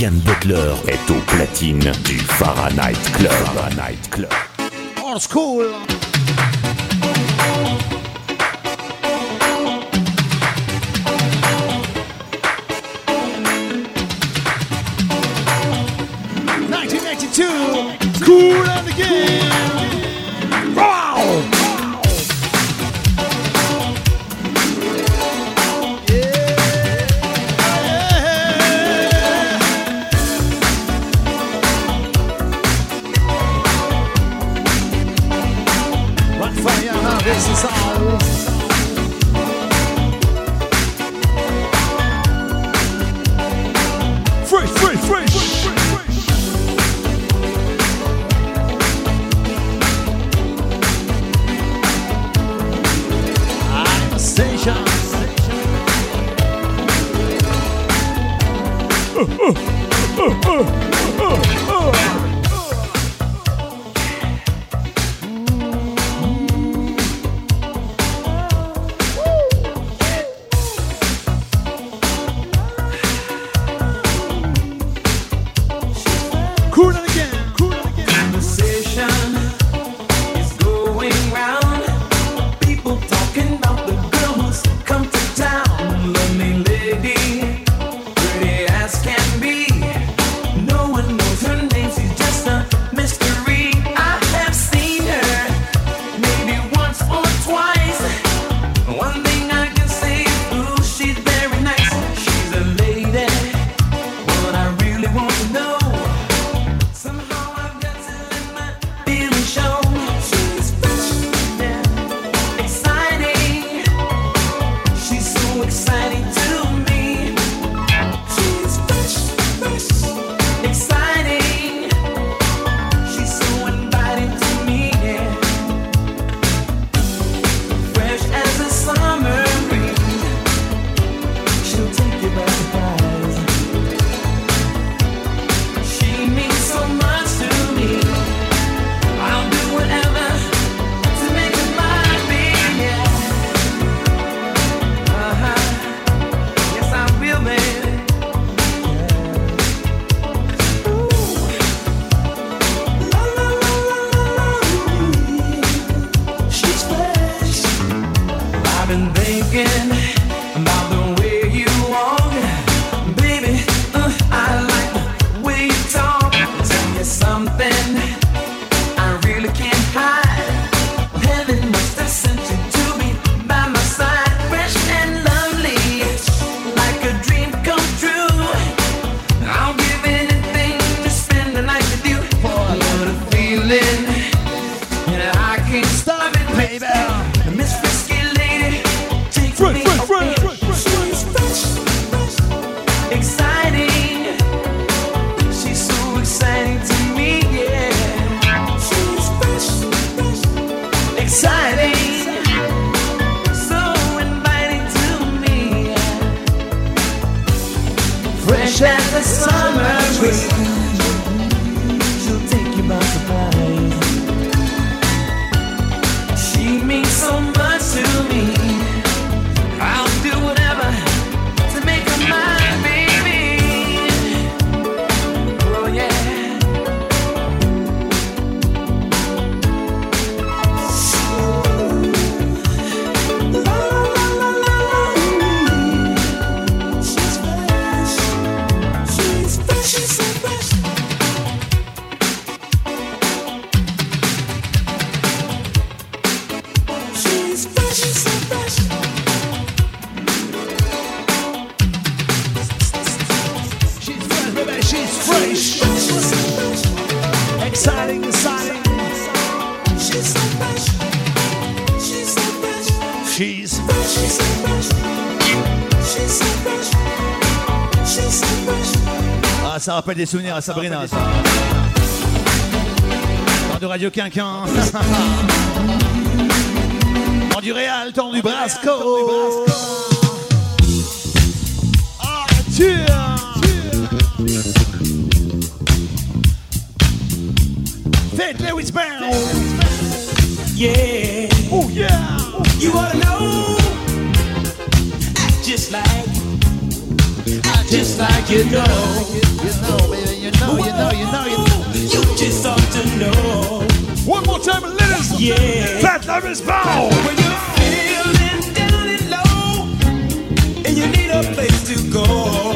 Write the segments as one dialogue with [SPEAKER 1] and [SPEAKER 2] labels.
[SPEAKER 1] Yann Butler est au platine du Fahrenheit Club. Fahrenheit Club.
[SPEAKER 2] Old school. rappelle des souvenirs à Sabrina, ah, ça. Temps de Radio Quinquin. temps du Réal, temps du Brasco. Ah, tu Faites Lewis Brown.
[SPEAKER 3] Yeah.
[SPEAKER 2] Oh yeah.
[SPEAKER 3] You wanna know? Act just like, act just
[SPEAKER 4] like you know. You know, baby, you know, you know, you know, you know.
[SPEAKER 3] You just ought to know.
[SPEAKER 4] One more time, ladies.
[SPEAKER 3] Yeah.
[SPEAKER 4] Fat lovers bow.
[SPEAKER 3] When you're feeling down and low, and you need a place to go.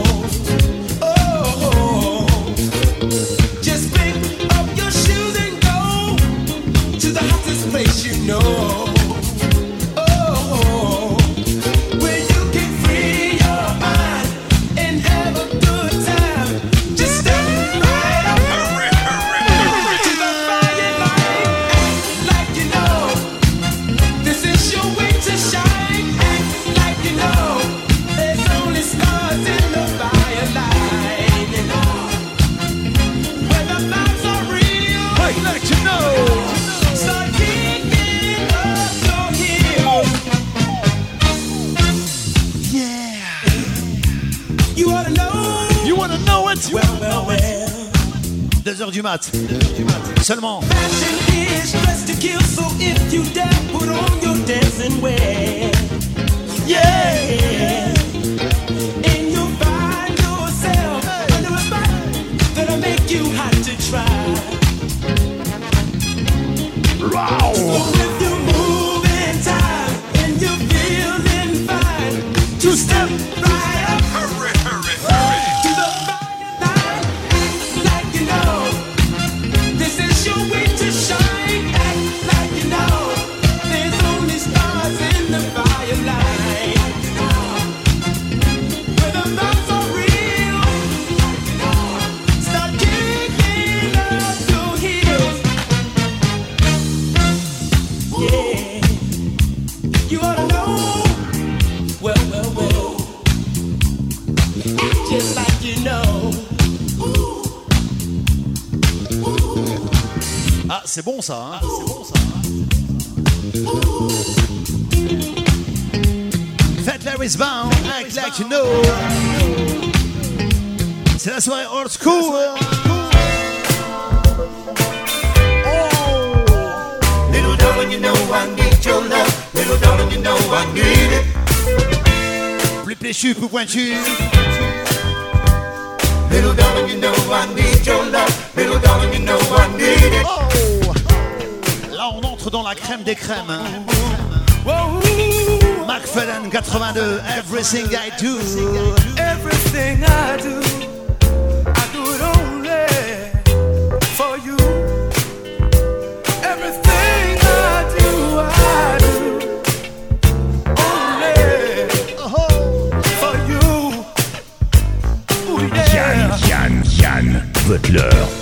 [SPEAKER 3] c'est bon ça.
[SPEAKER 4] Hein c'est bon ça. Faites la wristbound, act like you know. C'est la soirée old school. Oh.
[SPEAKER 5] Little darling, you know I need your love. Little darling, you know I need it.
[SPEAKER 4] Plus péchu, plus pointu.
[SPEAKER 5] Little darling, you know I need your love. Little darling, you know I need it.
[SPEAKER 4] Oh dans la crème des crèmes. Hein. Macfadden 82, everything I do.
[SPEAKER 3] Everything I do, I do it only for you. Everything I do, I do only for you. Ooh, yeah.
[SPEAKER 6] Yann, Yann, Yann Butler.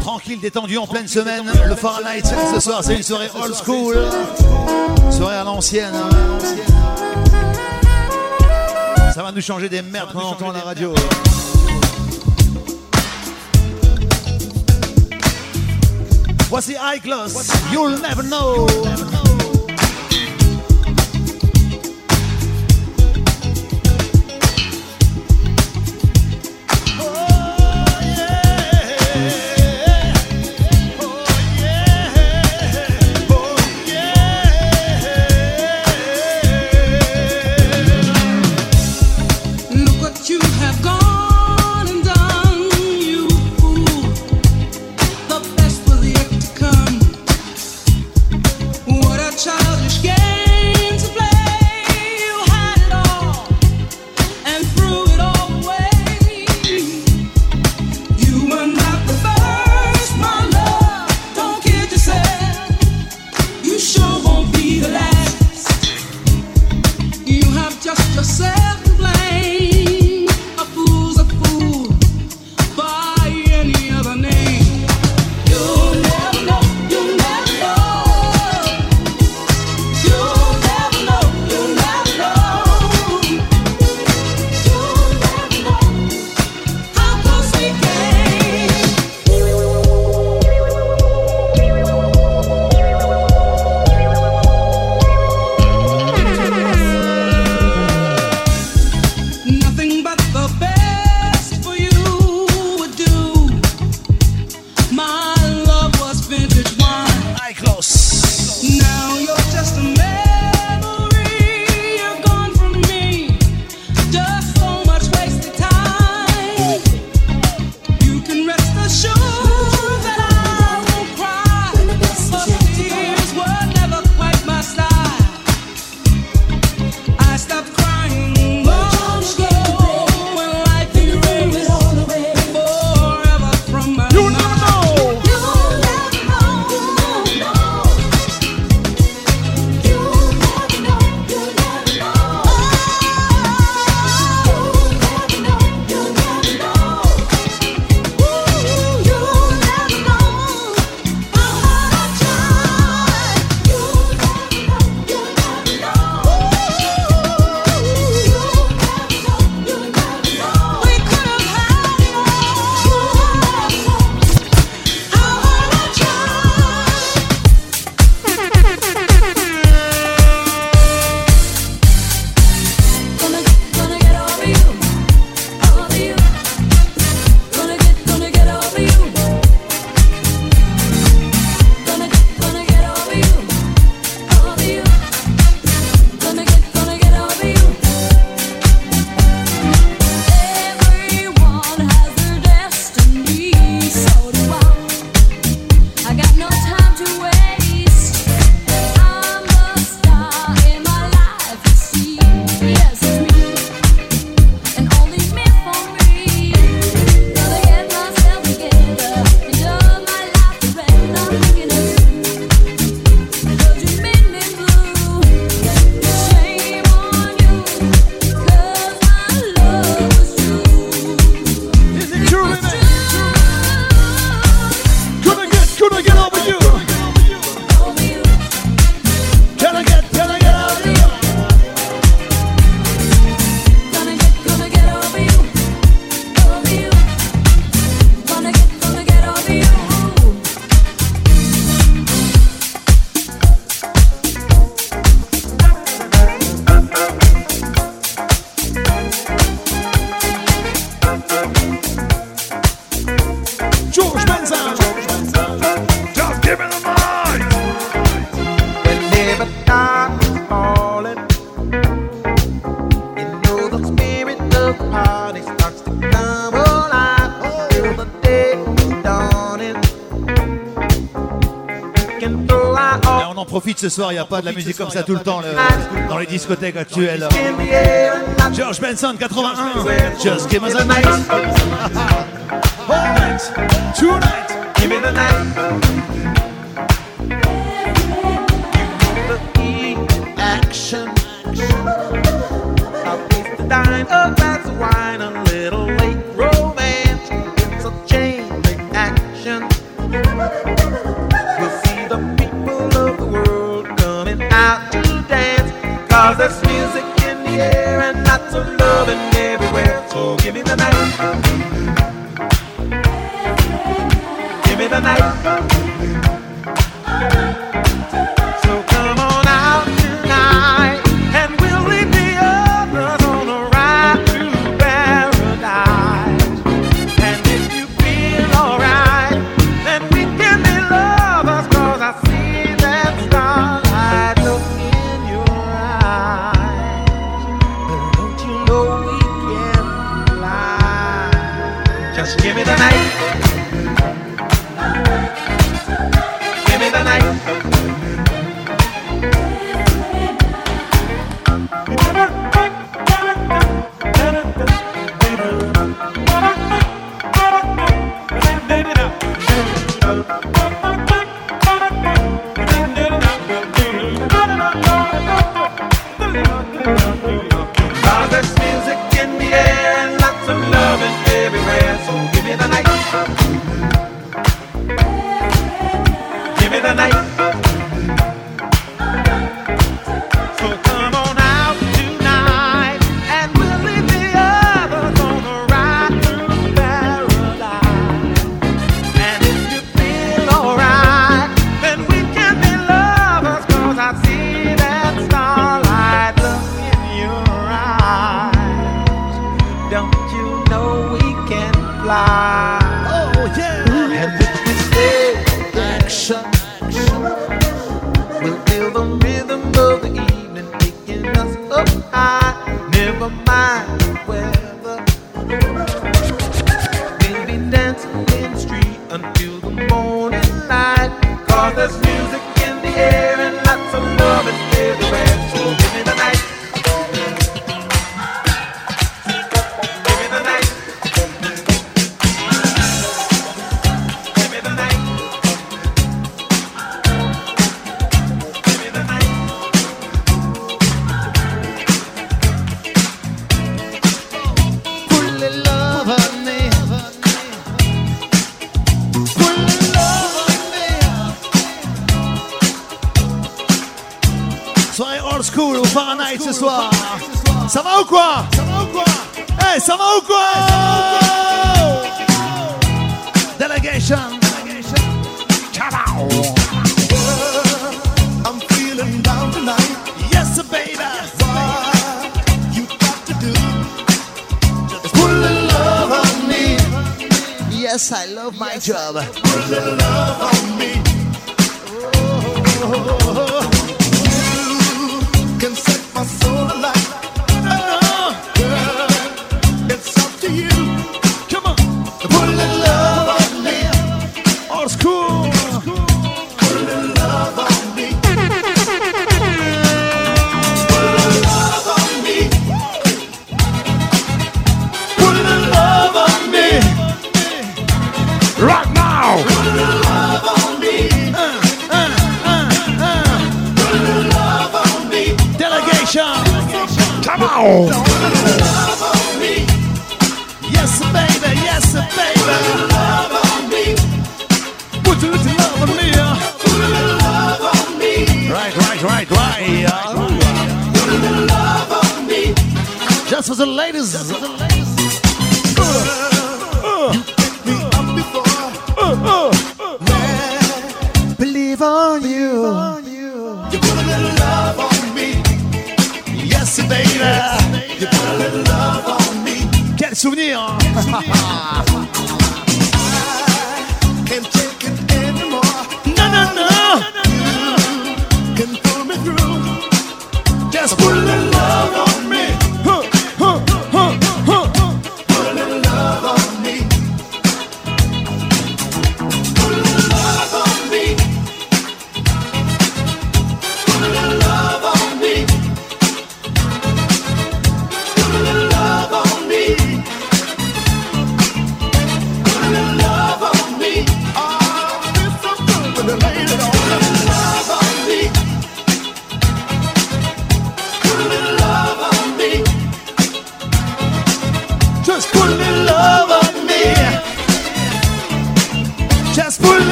[SPEAKER 4] Tranquille, détendu en pleine semaine. Le Fahrenheit ce soir, c'est une soirée old school. Soirée à l'ancienne. Hein. Ça va nous changer des merdes quand on entend la radio.
[SPEAKER 7] What's the eyeglass? You'll never know. You'll never know.
[SPEAKER 4] soir, il n'y a pas de la musique comme ça tout le temps dans les discothèques actuelles. George Benson, 81. Just give us
[SPEAKER 6] me the night.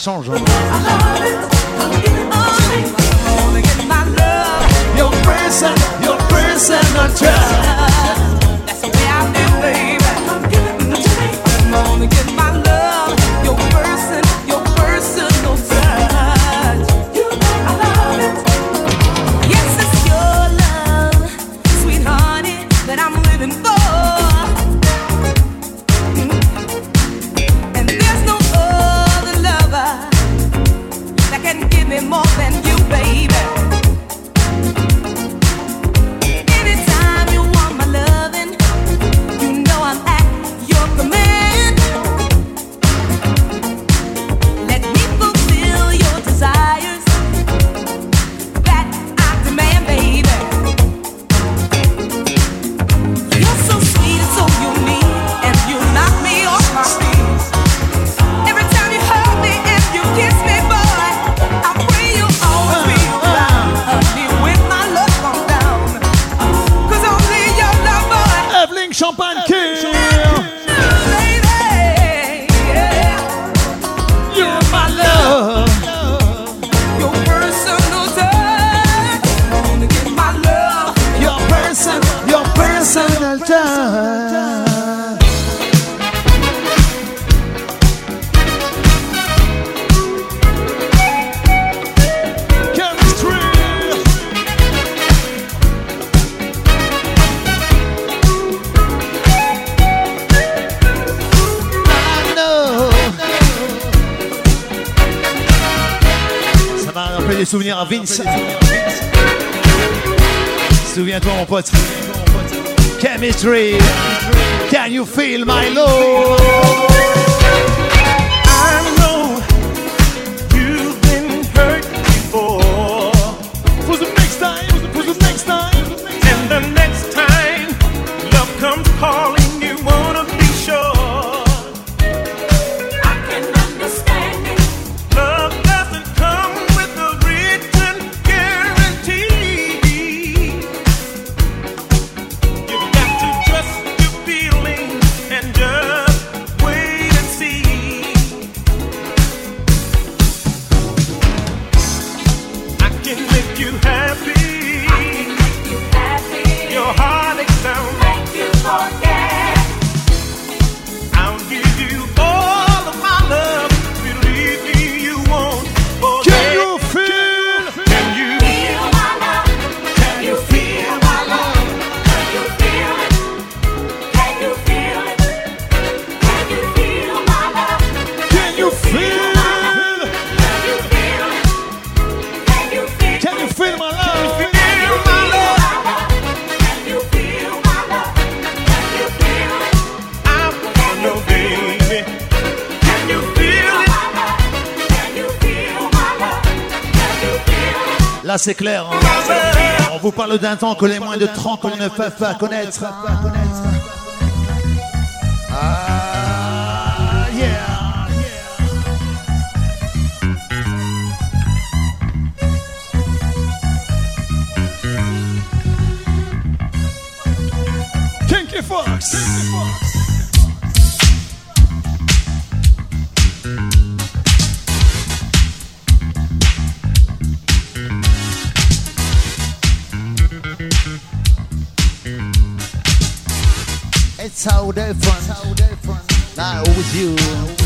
[SPEAKER 2] Change. hein.
[SPEAKER 3] c'est clair. Hein. On vous parle d'un temps que les moins de 30 ans ne peuvent pas connaître. Ah, yeah. Kinky Fox. Kinky Fox. so different. Now with you.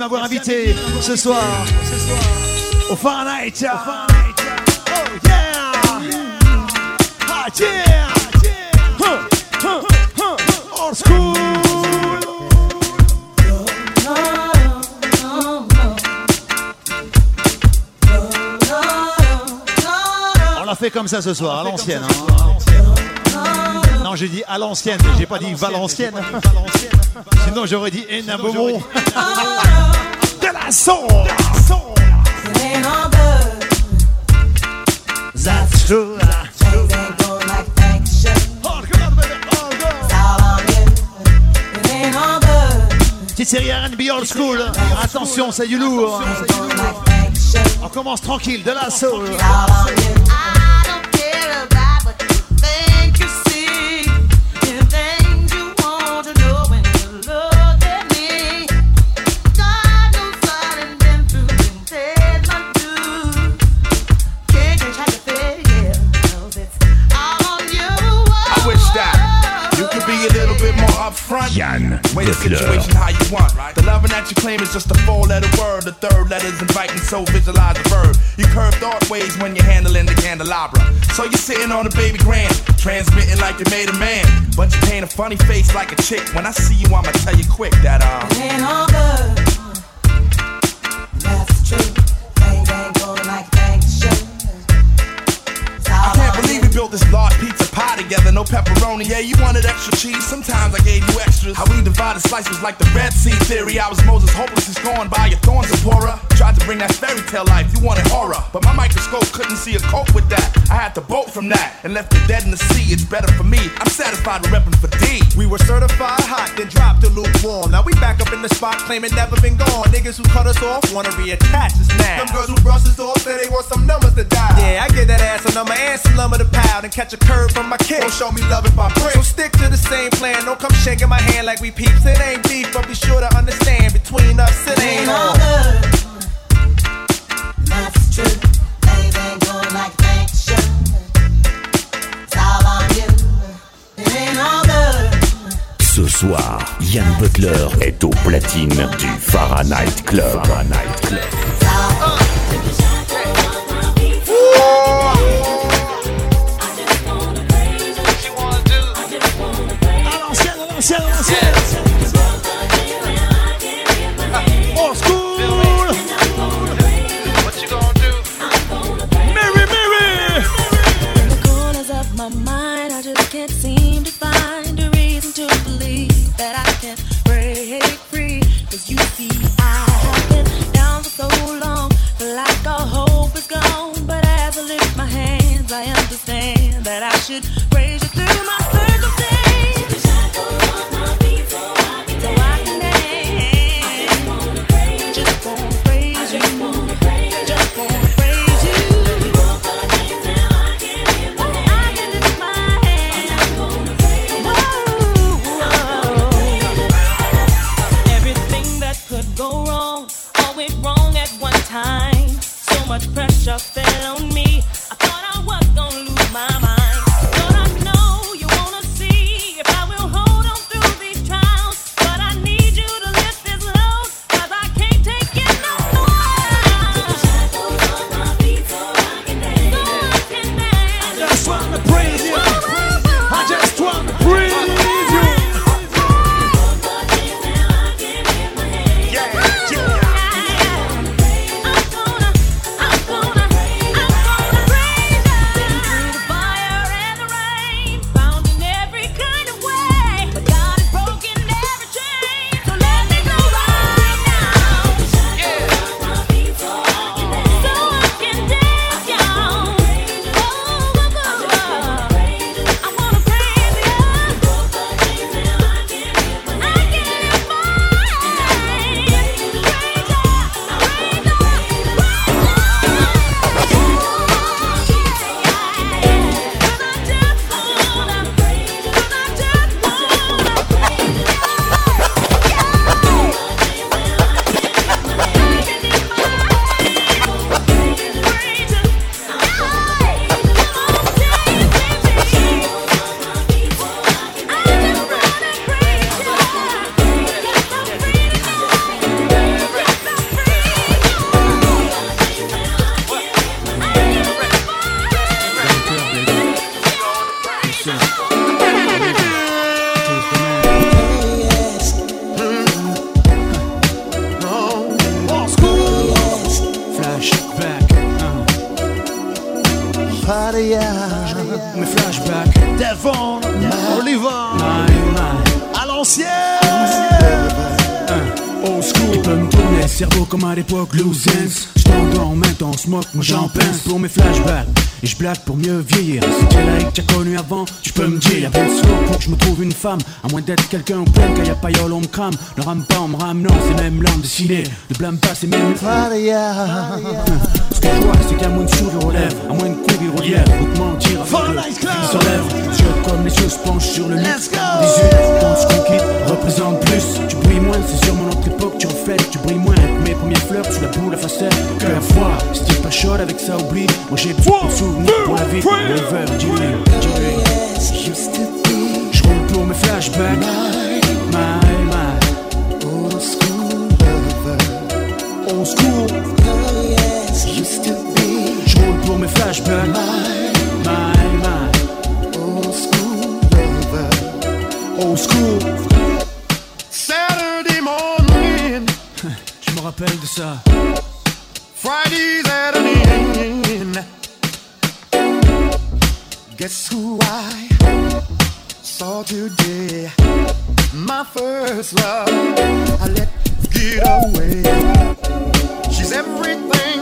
[SPEAKER 3] m'avoir invité ce soir au Fahrenheit. Oh yeah! Ah yeah! On l'a fait comme ça ce soir, à l'ancienne. Hein. Non, j'ai dit à l'ancienne, j'ai pas dit Valenciennes. Sinon, j'aurais dit Enabomont. That's série old school. Attention, c'est du lourd. On commence tranquille, de la soul.
[SPEAKER 8] situation how you want. The loving that you claim is just a four letter word. The third letter's inviting, so visualize the verb. You curve thought ways when you're handling the candelabra. So you're sitting on a baby grand, transmitting like you made a man. But you paint a funny face like a chick. When I see you, I'ma tell you quick that uh, I'm. No pepperoni. Yeah, you wanted extra cheese, sometimes I gave you extras. How we divided slices like the Red Sea theory. I was Moses, hopeless and scorned by your thorns, Zipporah. Tried to bring that fairy tale life, you wanted horror. But my microscope couldn't see a cope with that. I had to bolt from that and left it dead in the sea. It's better for me. I'm satisfied with repping for D.
[SPEAKER 6] We were certified hot, then dropped to lukewarm. Now we back up in the spot, claiming never been gone. Niggas who cut us off wanna reattach us now. Them girls who brush us off say they want some numbers to die. Yeah, I get that ass a number and some lumber to pound and catch a curve from my kid. Don't show me love if I. So stick to the same plan. Don't come shaking my hand like we peeps. It ain't beef, but be sure to understand between us it ain't
[SPEAKER 7] Ain't all
[SPEAKER 6] on.
[SPEAKER 7] good. That's true. Things ain't going like things should. It's all on you. It ain't all good.
[SPEAKER 1] Ce soir, Yann Butler est au platine du Fahrenheit Club. Fahrenheit Club.
[SPEAKER 7] It's
[SPEAKER 9] break free. Cause you see,
[SPEAKER 2] Mes flashbacks. Devon, Oliver. À l'ancienne.
[SPEAKER 10] Old school, peut me tourner le cerveau comme à l'époque loose ends Je t'endors maintenant, smoke, moi j'en pince pour mes flashbacks. Et je blague pour mieux vieillir. Si t'es là et que t'as connu avant, tu peux me dire. Y'a bien slow pour que je me trouve une femme. À moins d'être quelqu'un au plein quand y'a pas y'all on me crame Ne rame pas, on me rame, non, c'est même l'âme décidée Ne blâme pas, c'est même Ce que je vois, c'est a moins de sourire aux lèvres. À moins de courir au lièvre, ou de mentir qu'ils s'enlèvent Les yeux comme les yeux se penchent sur le lit
[SPEAKER 2] Let's go.
[SPEAKER 10] 18, quand je conquis, représente plus. Tu brilles moins, c'est sur mon autre époque Tu reflètes, tu brilles moins mes premières fleurs Tu la boule, la facette, la foi Si t'es pas chaud avec ça, oublie Moi j'ai plus de souvenirs pour la vie Jimmy Je roule pour mes flashbacks My, my Old school lover Old school Je roule pour mes flashbacks. My, my. Old school lover. Old school.
[SPEAKER 9] Saturday morning,
[SPEAKER 10] Je me rappelle de ça.
[SPEAKER 9] Friday's at an end. Guess who I saw today? My first love. I let get away. She's everything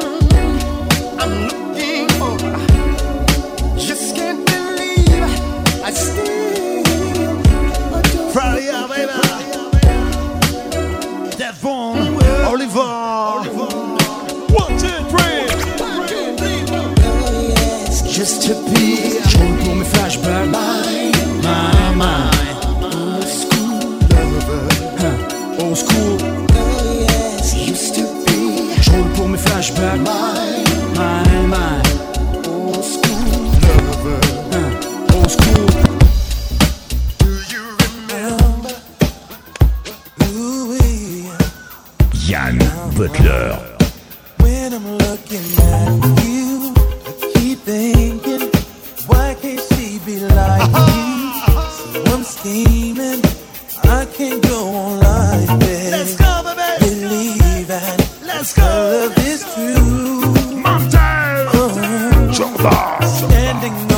[SPEAKER 9] I'm looking for. Just can't believe I still
[SPEAKER 4] Friday, baby. Devon, Oliver. One, two, three.
[SPEAKER 9] just to be
[SPEAKER 10] Je roule pour mes flashbacks. My, my.
[SPEAKER 9] old school lover.
[SPEAKER 10] Huh. Old school.
[SPEAKER 9] Used to be
[SPEAKER 10] Je roule pour mes flashbacks. My, my.
[SPEAKER 9] old school lover.
[SPEAKER 10] Huh. Old
[SPEAKER 1] Butler.
[SPEAKER 9] When I'm looking at you, I keep thinking, why can't she be like you? So I'm scheming, I can't go on like this.
[SPEAKER 4] Let's go, baby.
[SPEAKER 9] Believe and
[SPEAKER 4] Let's go.
[SPEAKER 9] love is true. Uh-huh. Standing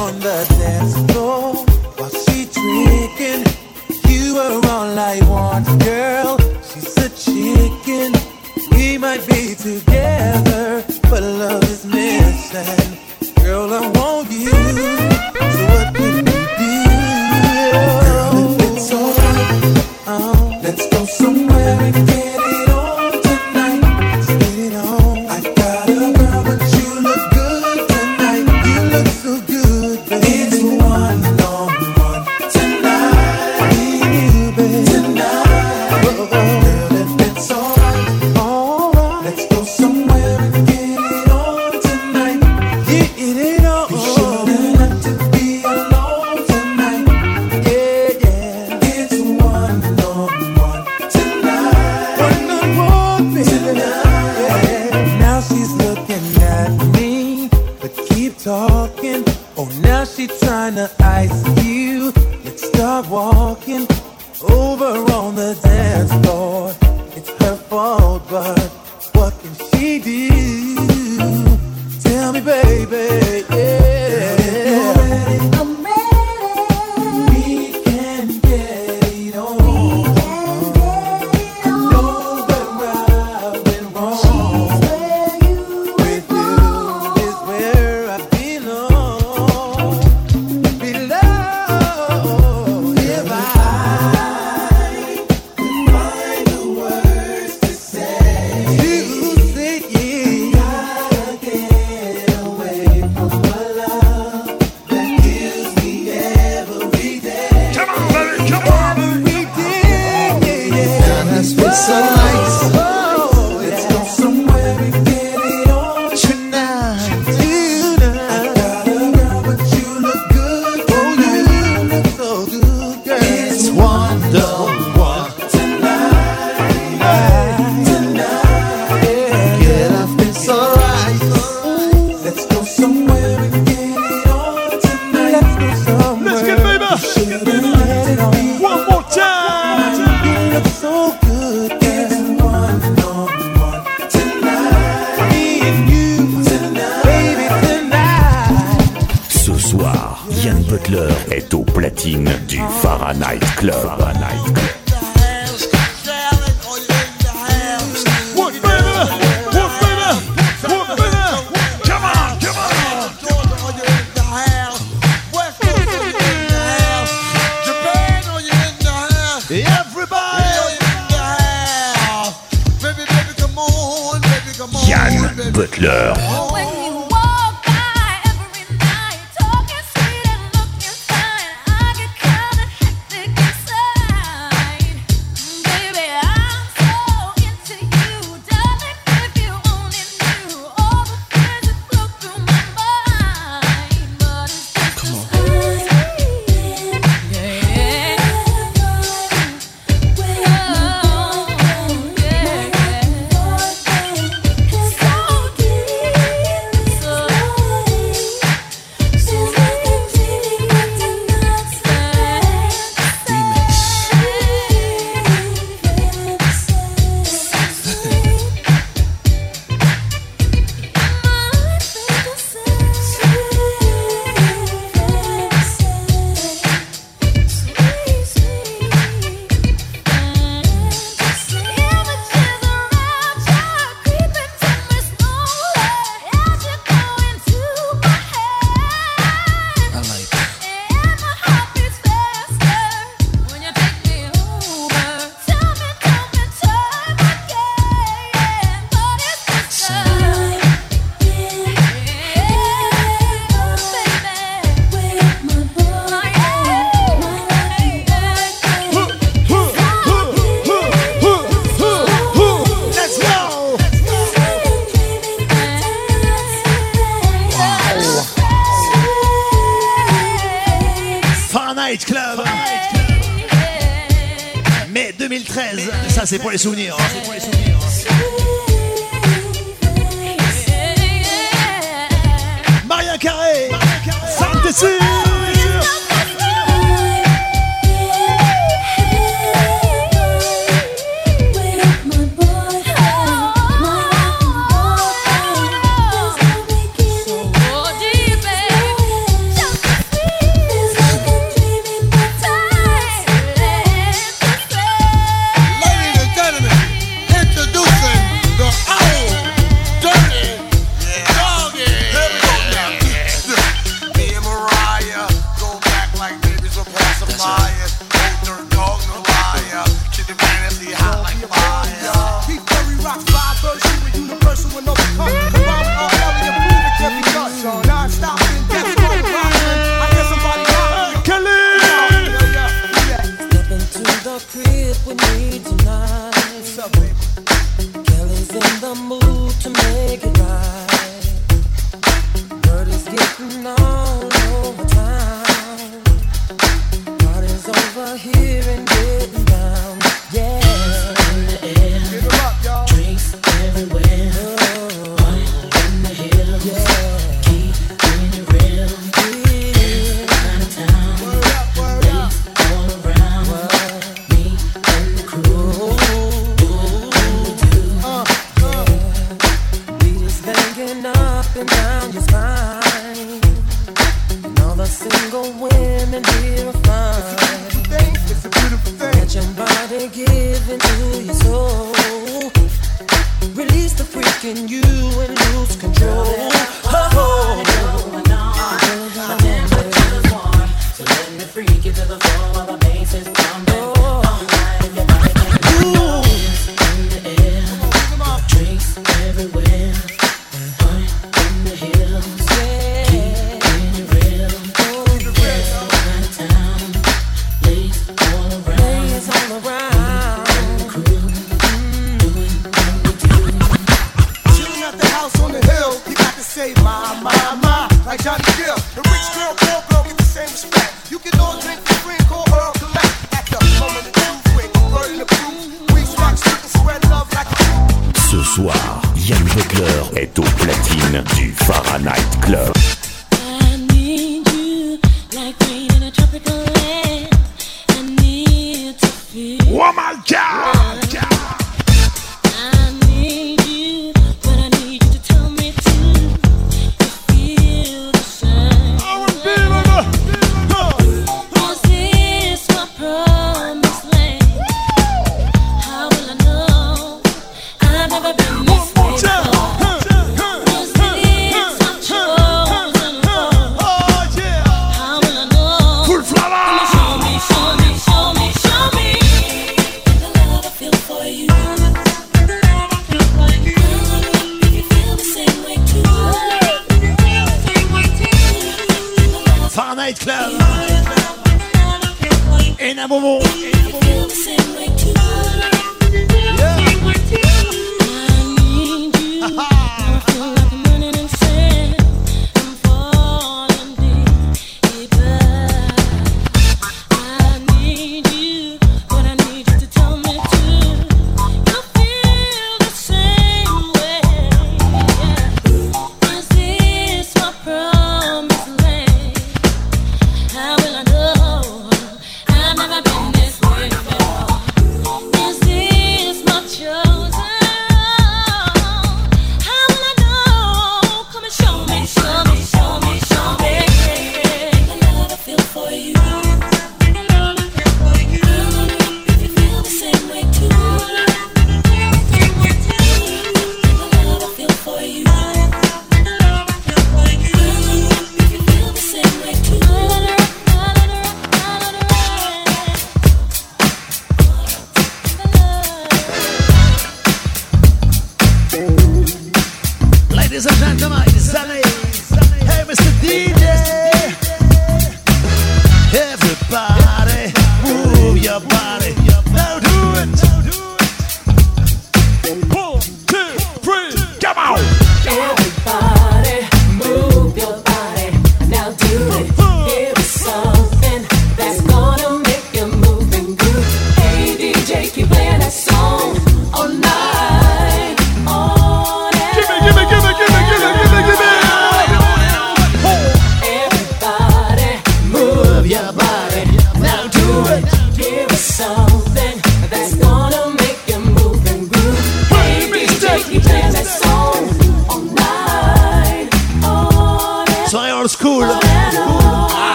[SPEAKER 2] 2013. Ça, c'est pour les souvenirs. Maria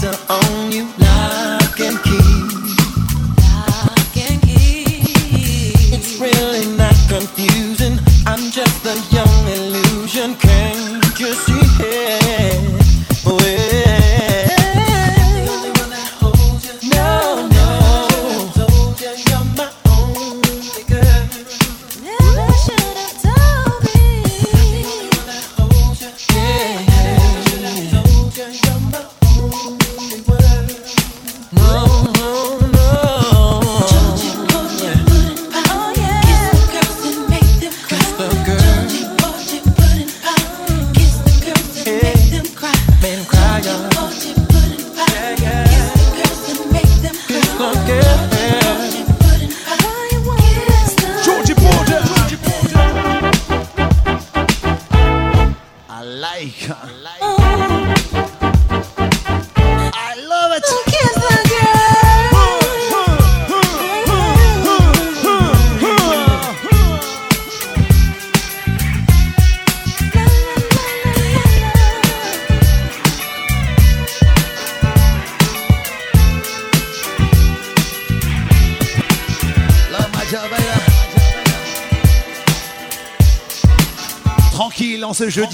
[SPEAKER 7] to
[SPEAKER 2] own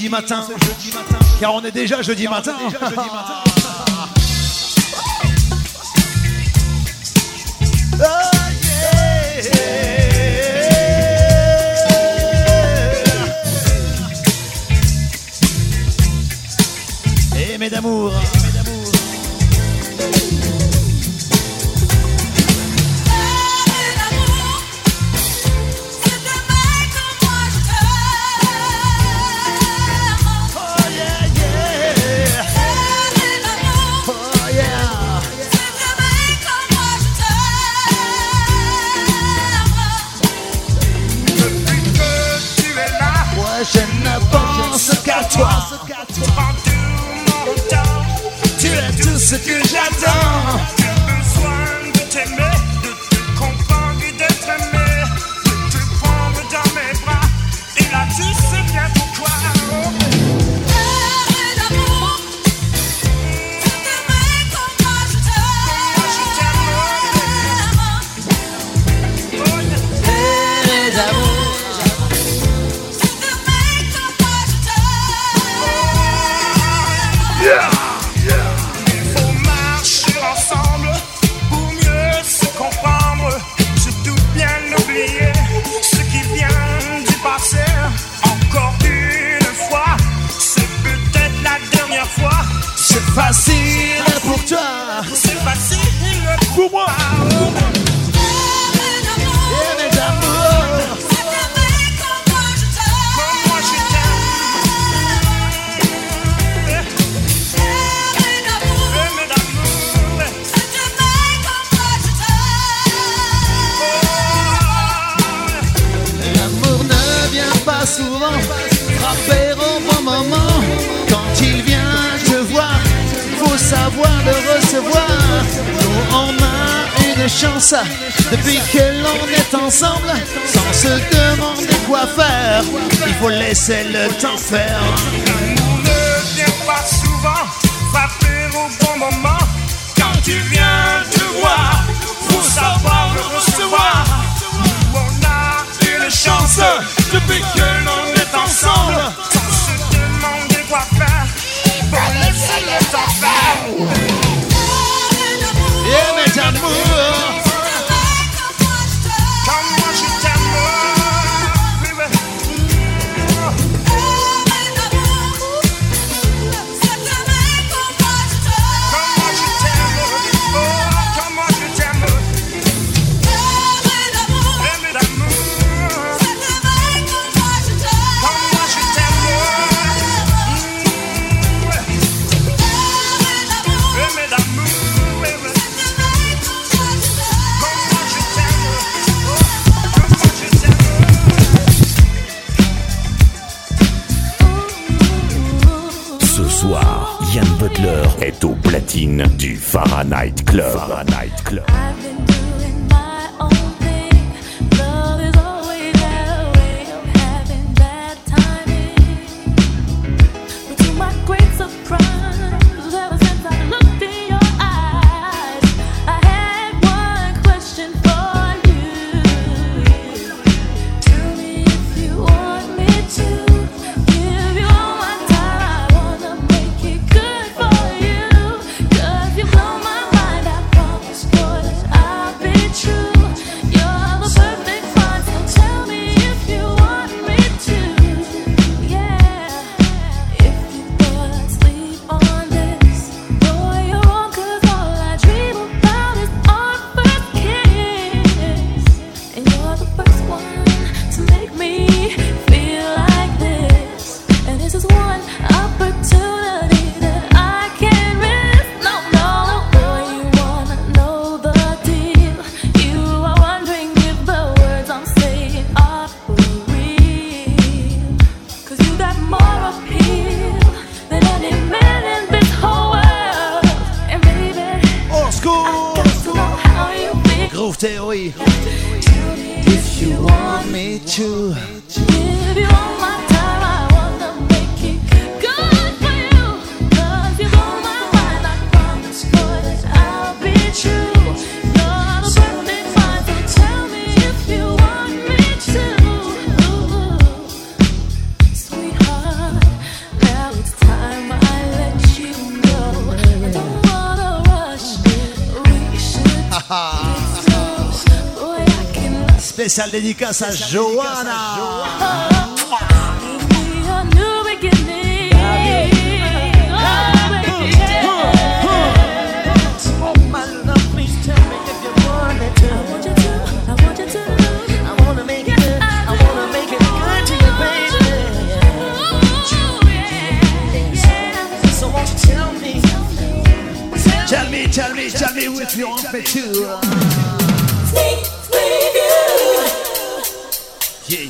[SPEAKER 4] jeudi matin. Car on est déjà jeudi matin. Est
[SPEAKER 1] au
[SPEAKER 9] platine du Fahrenheit Fahrenheit Club.
[SPEAKER 6] dédicace à Johanna. Tell me, tell me, tell me, tell me,
[SPEAKER 4] tell me, tell me with your
[SPEAKER 9] attitude.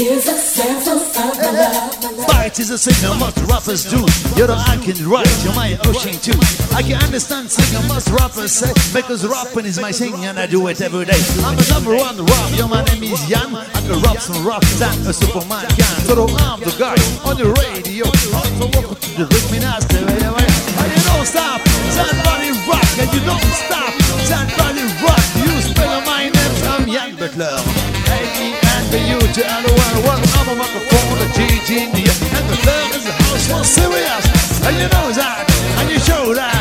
[SPEAKER 4] Here's a sample of my love.
[SPEAKER 9] Fight is a singer, must rappers do. You're the I can write, you're my ocean too. I can understand singer, must rappers say. Because rapping is my thing and I do it every day. I'm the number one rap, yo, my name is Jan. I can rap some raps that a superman can. So I'm the guy on the radio. Also welcome to the rhythm master. And you don't stop, San Valley Rock. And you don't stop, San Valley Rock. You spell my name, I'm Jan Butler. A-E-N-B-U-T-L-O one on the microphone, The genius, and the third is the house one serious. And you know that, and you show that.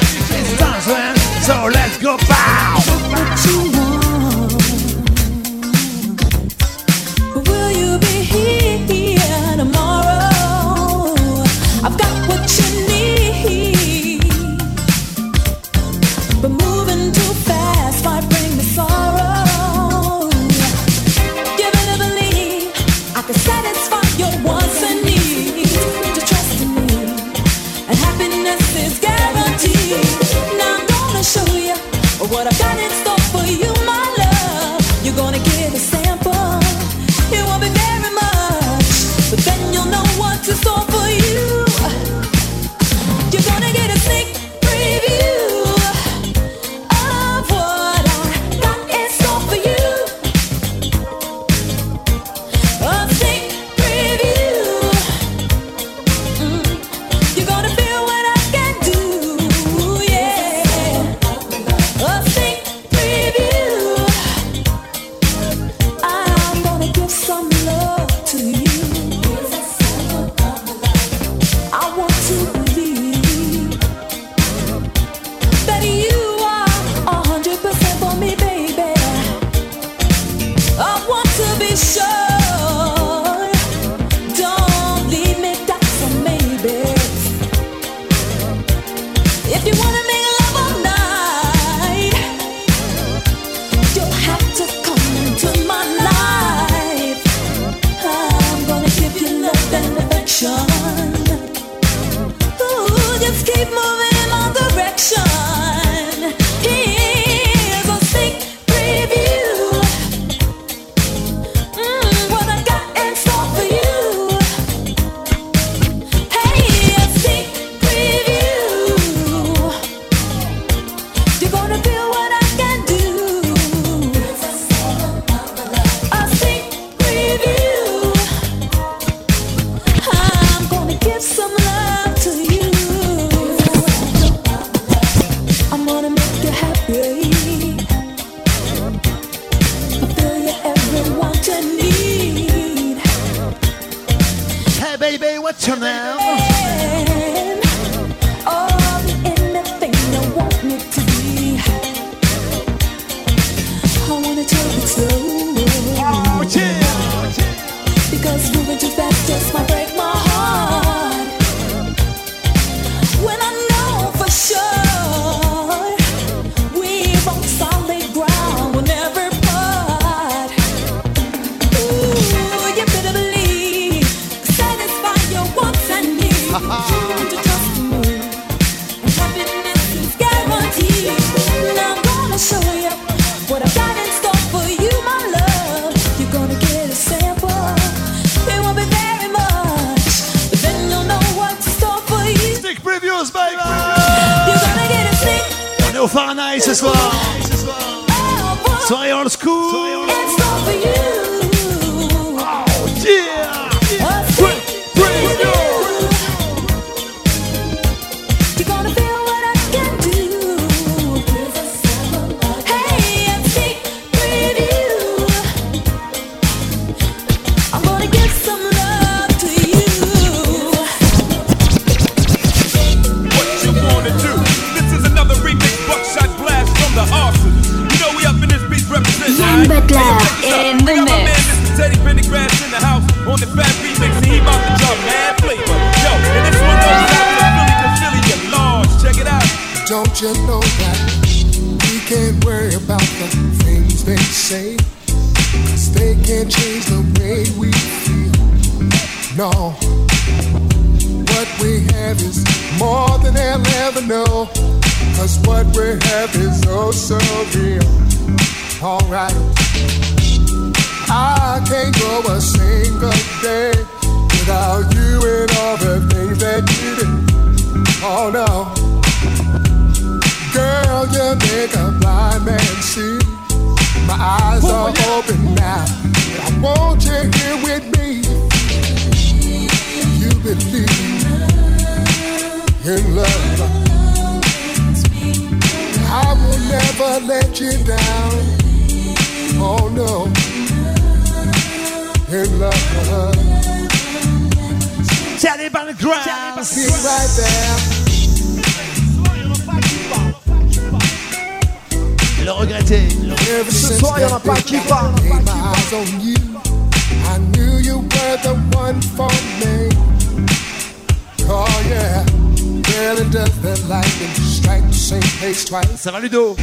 [SPEAKER 2] Ça va Ludo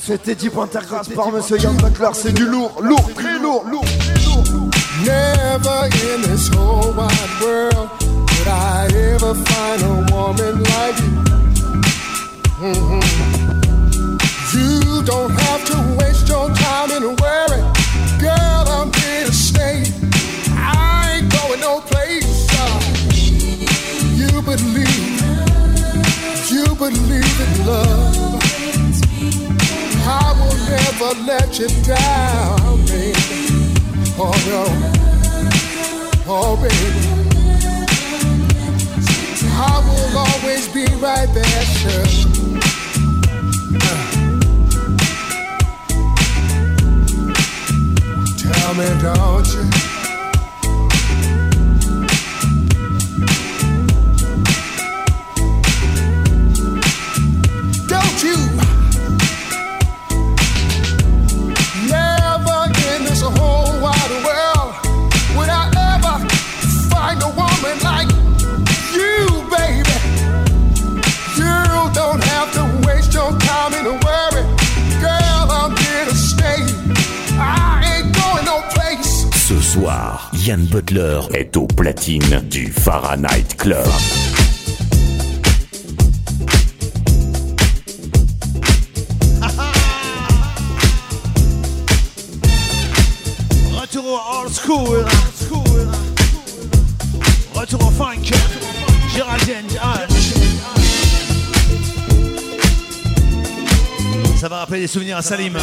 [SPEAKER 11] C'était Deep Intercross par Monsieur Yann Butler, c'est du lourd, lourd, très lourd, lourd.
[SPEAKER 12] Never in this whole wide world could I ever find a woman like you. Mm-hmm. You don't have to waste your time in worry, girl. I'm here to stay. I ain't going no place. Uh. You believe, you believe in love. let you down, baby. Oh no, oh baby. I will always be right there, sure. Tell me, don't you?
[SPEAKER 1] soir, Yann Butler est au platine du Fahrenheit Club.
[SPEAKER 2] Retour au old school. Retour au funk. Géraldine ah. Ça va rappeler des souvenirs à Salim.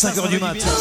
[SPEAKER 2] 5h du mat.